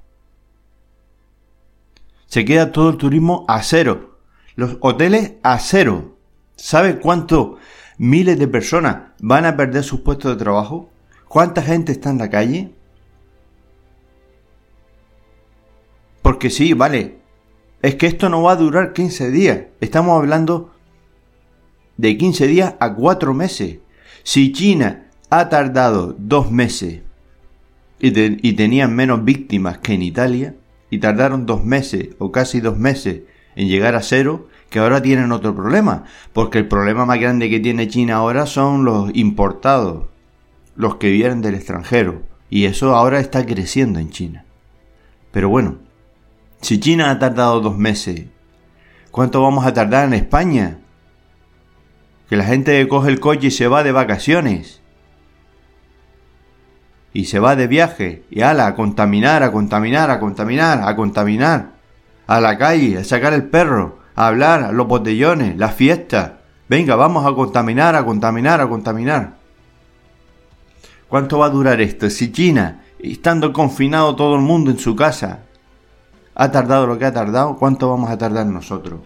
Se queda todo el turismo a cero, los hoteles a cero. ¿Sabe cuánto miles de personas van a perder sus puestos de trabajo? ¿Cuánta gente está en la calle? Porque sí, vale, es que esto no va a durar 15 días. Estamos hablando de 15 días a 4 meses. Si China ha tardado 2 meses y, y tenían menos víctimas que en Italia, y tardaron 2 meses o casi 2 meses en llegar a cero, que ahora tienen otro problema, porque el problema más grande que tiene China ahora son los importados, los que vienen del extranjero, y eso ahora está creciendo en China. Pero bueno, si China ha tardado dos meses, ¿cuánto vamos a tardar en España? Que la gente coge el coche y se va de vacaciones. Y se va de viaje. Y ala, a contaminar, a contaminar, a contaminar, a contaminar. A la calle, a sacar el perro, a hablar, a los botellones, las fiestas. Venga, vamos a contaminar, a contaminar, a contaminar. ¿Cuánto va a durar esto? Si China, estando confinado todo el mundo en su casa, ha tardado lo que ha tardado, ¿cuánto vamos a tardar nosotros?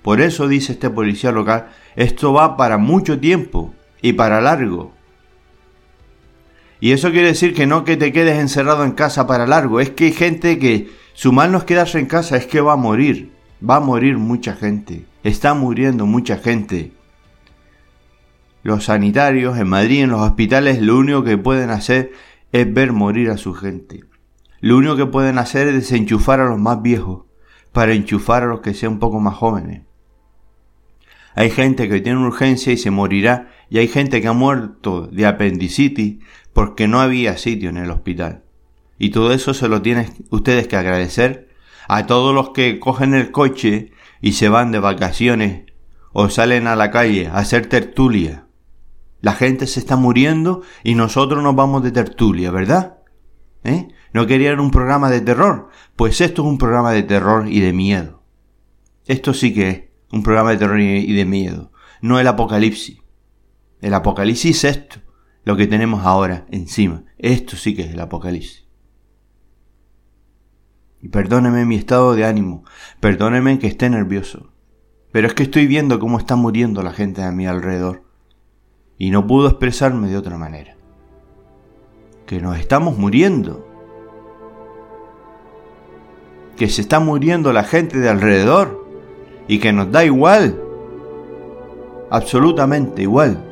Por eso dice este policía local, esto va para mucho tiempo y para largo. Y eso quiere decir que no que te quedes encerrado en casa para largo, es que hay gente que su mal no es quedarse en casa, es que va a morir, va a morir mucha gente, está muriendo mucha gente. Los sanitarios en Madrid, en los hospitales, lo único que pueden hacer es ver morir a su gente. Lo único que pueden hacer es desenchufar a los más viejos para enchufar a los que sean un poco más jóvenes. Hay gente que tiene urgencia y se morirá y hay gente que ha muerto de apendicitis porque no había sitio en el hospital. Y todo eso se lo tienen ustedes que agradecer a todos los que cogen el coche y se van de vacaciones o salen a la calle a hacer tertulia. La gente se está muriendo y nosotros nos vamos de tertulia, ¿verdad? ¿Eh? ¿No querían un programa de terror? Pues esto es un programa de terror y de miedo. Esto sí que es un programa de terror y de miedo, no el apocalipsis. El apocalipsis es esto, lo que tenemos ahora encima. Esto sí que es el apocalipsis. Y perdóneme mi estado de ánimo, perdóneme que esté nervioso, pero es que estoy viendo cómo está muriendo la gente a mi alrededor. Y no puedo expresarme de otra manera. Que nos estamos muriendo. Que se está muriendo la gente de alrededor. Y que nos da igual, absolutamente igual.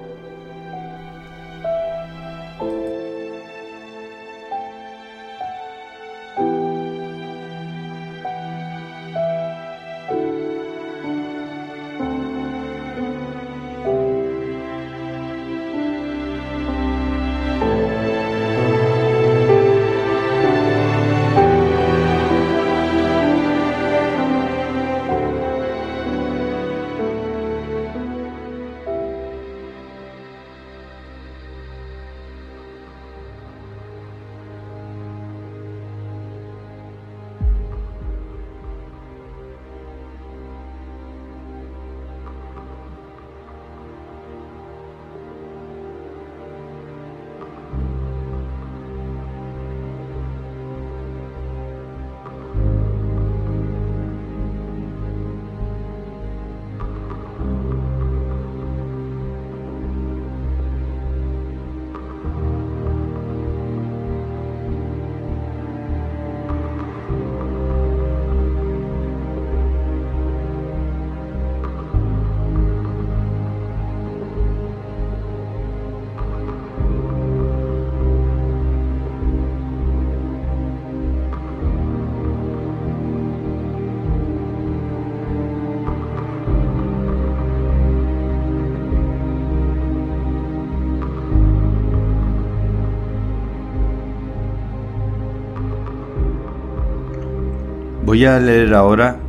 Voy a leer ahora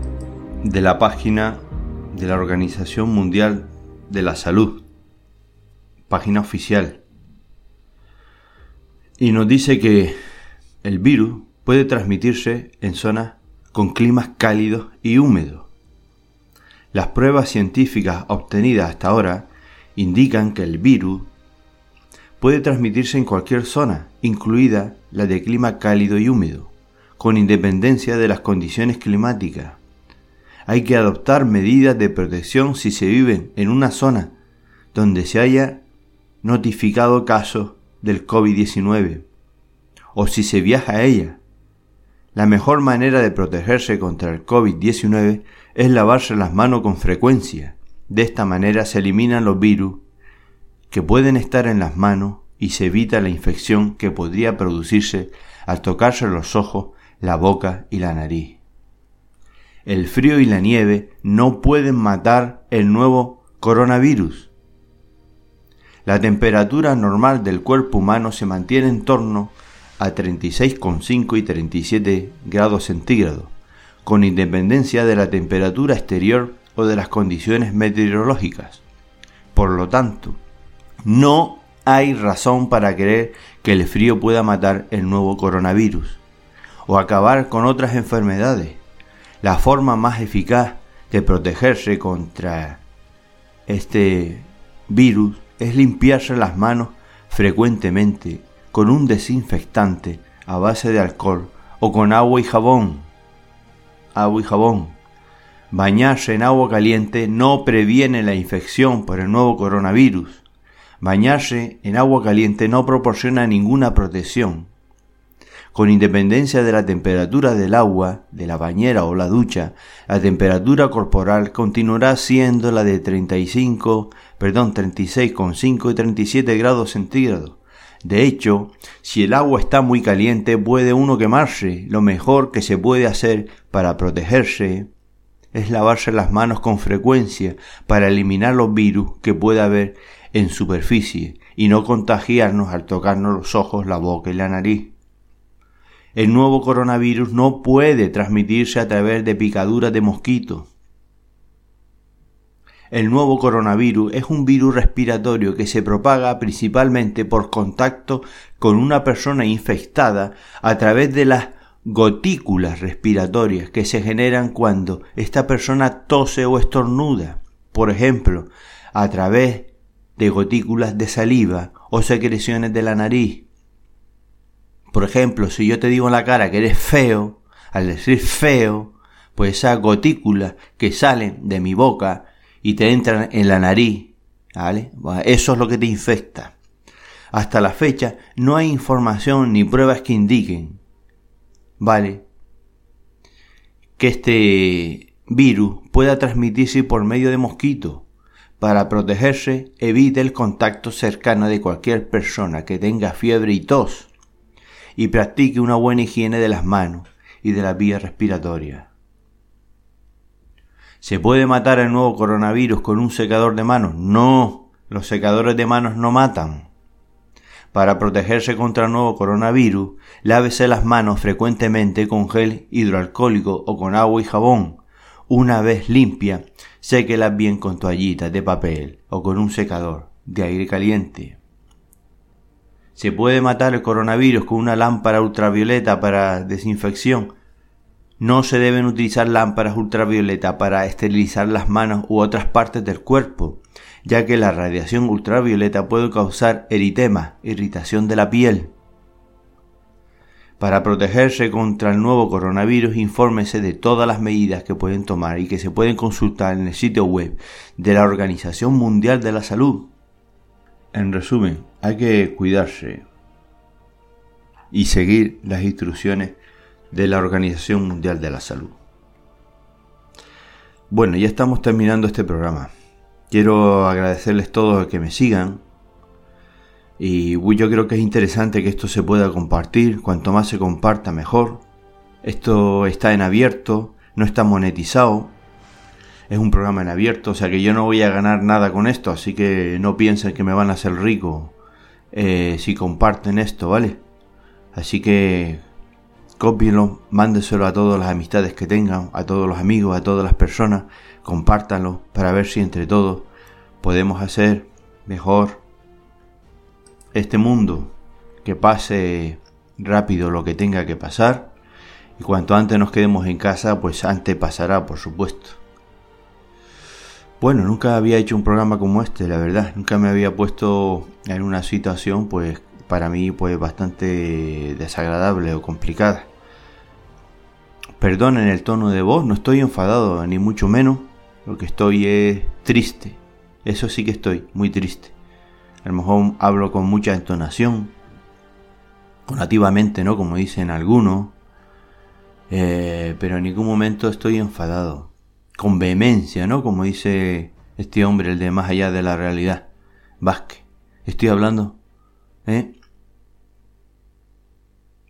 de la página de la Organización Mundial de la Salud, página oficial. Y nos dice que el virus puede transmitirse en zonas con climas cálidos y húmedos. Las pruebas científicas obtenidas hasta ahora indican que el virus puede transmitirse en cualquier zona, incluida la de clima cálido y húmedo con independencia de las condiciones climáticas. Hay que adoptar medidas de protección si se vive en una zona donde se haya notificado casos del COVID-19 o si se viaja a ella. La mejor manera de protegerse contra el COVID-19 es lavarse las manos con frecuencia. De esta manera se eliminan los virus que pueden estar en las manos y se evita la infección que podría producirse al tocarse los ojos la boca y la nariz. El frío y la nieve no pueden matar el nuevo coronavirus. La temperatura normal del cuerpo humano se mantiene en torno a 36,5 y 37 grados centígrados, con independencia de la temperatura exterior o de las condiciones meteorológicas. Por lo tanto, no hay razón para creer que el frío pueda matar el nuevo coronavirus o acabar con otras enfermedades. La forma más eficaz de protegerse contra este virus es limpiarse las manos frecuentemente con un desinfectante a base de alcohol o con agua y jabón. Agua y jabón. Bañarse en agua caliente no previene la infección por el nuevo coronavirus. Bañarse en agua caliente no proporciona ninguna protección con independencia de la temperatura del agua, de la bañera o la ducha, la temperatura corporal continuará siendo la de 35, perdón, 36,5 y 37 grados centígrados. De hecho, si el agua está muy caliente puede uno quemarse. Lo mejor que se puede hacer para protegerse es lavarse las manos con frecuencia para eliminar los virus que pueda haber en superficie y no contagiarnos al tocarnos los ojos, la boca y la nariz. El nuevo coronavirus no puede transmitirse a través de picaduras de mosquitos. El nuevo coronavirus es un virus respiratorio que se propaga principalmente por contacto con una persona infectada a través de las gotículas respiratorias que se generan cuando esta persona tose o estornuda. Por ejemplo, a través de gotículas de saliva o secreciones de la nariz. Por ejemplo, si yo te digo en la cara que eres feo, al decir feo, pues esas gotículas que salen de mi boca y te entran en la nariz, ¿vale? Eso es lo que te infecta. Hasta la fecha no hay información ni pruebas que indiquen, ¿vale? Que este virus pueda transmitirse por medio de mosquitos. Para protegerse, evite el contacto cercano de cualquier persona que tenga fiebre y tos y practique una buena higiene de las manos y de la vía respiratoria. ¿Se puede matar el nuevo coronavirus con un secador de manos? No, los secadores de manos no matan. Para protegerse contra el nuevo coronavirus, lávese las manos frecuentemente con gel hidroalcohólico o con agua y jabón. Una vez limpia, séquelas bien con toallitas de papel o con un secador de aire caliente. ¿Se puede matar el coronavirus con una lámpara ultravioleta para desinfección? No se deben utilizar lámparas ultravioleta para esterilizar las manos u otras partes del cuerpo, ya que la radiación ultravioleta puede causar eritema, irritación de la piel. Para protegerse contra el nuevo coronavirus, infórmese de todas las medidas que pueden tomar y que se pueden consultar en el sitio web de la Organización Mundial de la Salud. En resumen, hay que cuidarse y seguir las instrucciones de la Organización Mundial de la Salud. Bueno, ya estamos terminando este programa. Quiero agradecerles todos que me sigan. Y yo creo que es interesante que esto se pueda compartir. Cuanto más se comparta, mejor. Esto está en abierto, no está monetizado es un programa en abierto, o sea que yo no voy a ganar nada con esto, así que no piensen que me van a hacer rico eh, si comparten esto, ¿vale? Así que cópienlo, mándeselo a todas las amistades que tengan, a todos los amigos, a todas las personas, compártanlo para ver si entre todos podemos hacer mejor este mundo, que pase rápido lo que tenga que pasar y cuanto antes nos quedemos en casa, pues antes pasará, por supuesto. Bueno, nunca había hecho un programa como este, la verdad. Nunca me había puesto en una situación, pues, para mí, pues, bastante desagradable o complicada. Perdonen el tono de voz, no estoy enfadado, ni mucho menos. Lo que estoy es triste. Eso sí que estoy, muy triste. A lo mejor hablo con mucha entonación, nativamente, ¿no? Como dicen algunos. Eh, pero en ningún momento estoy enfadado con vehemencia, ¿no? Como dice este hombre, el de más allá de la realidad, Vázquez. Estoy hablando, ¿eh?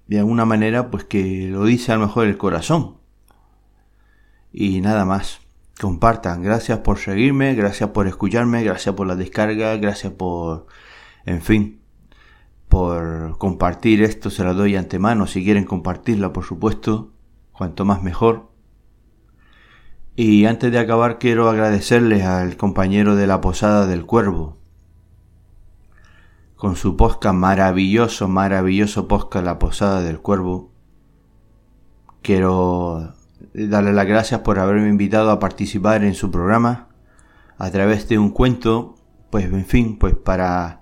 De alguna manera, pues que lo dice a lo mejor el corazón. Y nada más. Compartan. Gracias por seguirme, gracias por escucharme, gracias por la descarga, gracias por, en fin, por compartir esto. Se lo doy antemano. Si quieren compartirla, por supuesto, cuanto más mejor. Y antes de acabar quiero agradecerles al compañero de la Posada del Cuervo, con su posca maravilloso, maravilloso posca La Posada del Cuervo. Quiero darle las gracias por haberme invitado a participar en su programa a través de un cuento, pues en fin, pues para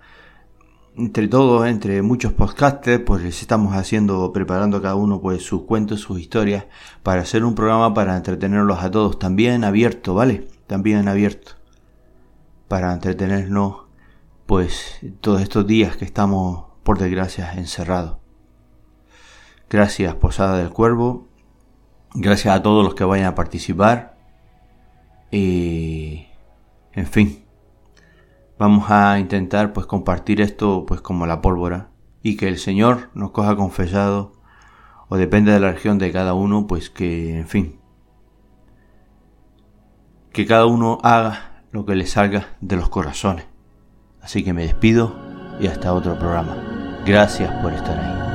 entre todos, entre muchos podcasters, pues les estamos haciendo, preparando cada uno pues sus cuentos, sus historias, para hacer un programa para entretenerlos a todos, también abierto, ¿vale? También abierto. Para entretenernos, pues, todos estos días que estamos, por desgracia, encerrados. Gracias, Posada del Cuervo. Gracias a todos los que vayan a participar. Y, en fin, Vamos a intentar pues compartir esto pues como la pólvora y que el Señor nos coja confesado o depende de la región de cada uno pues que en fin que cada uno haga lo que le salga de los corazones. Así que me despido y hasta otro programa. Gracias por estar ahí.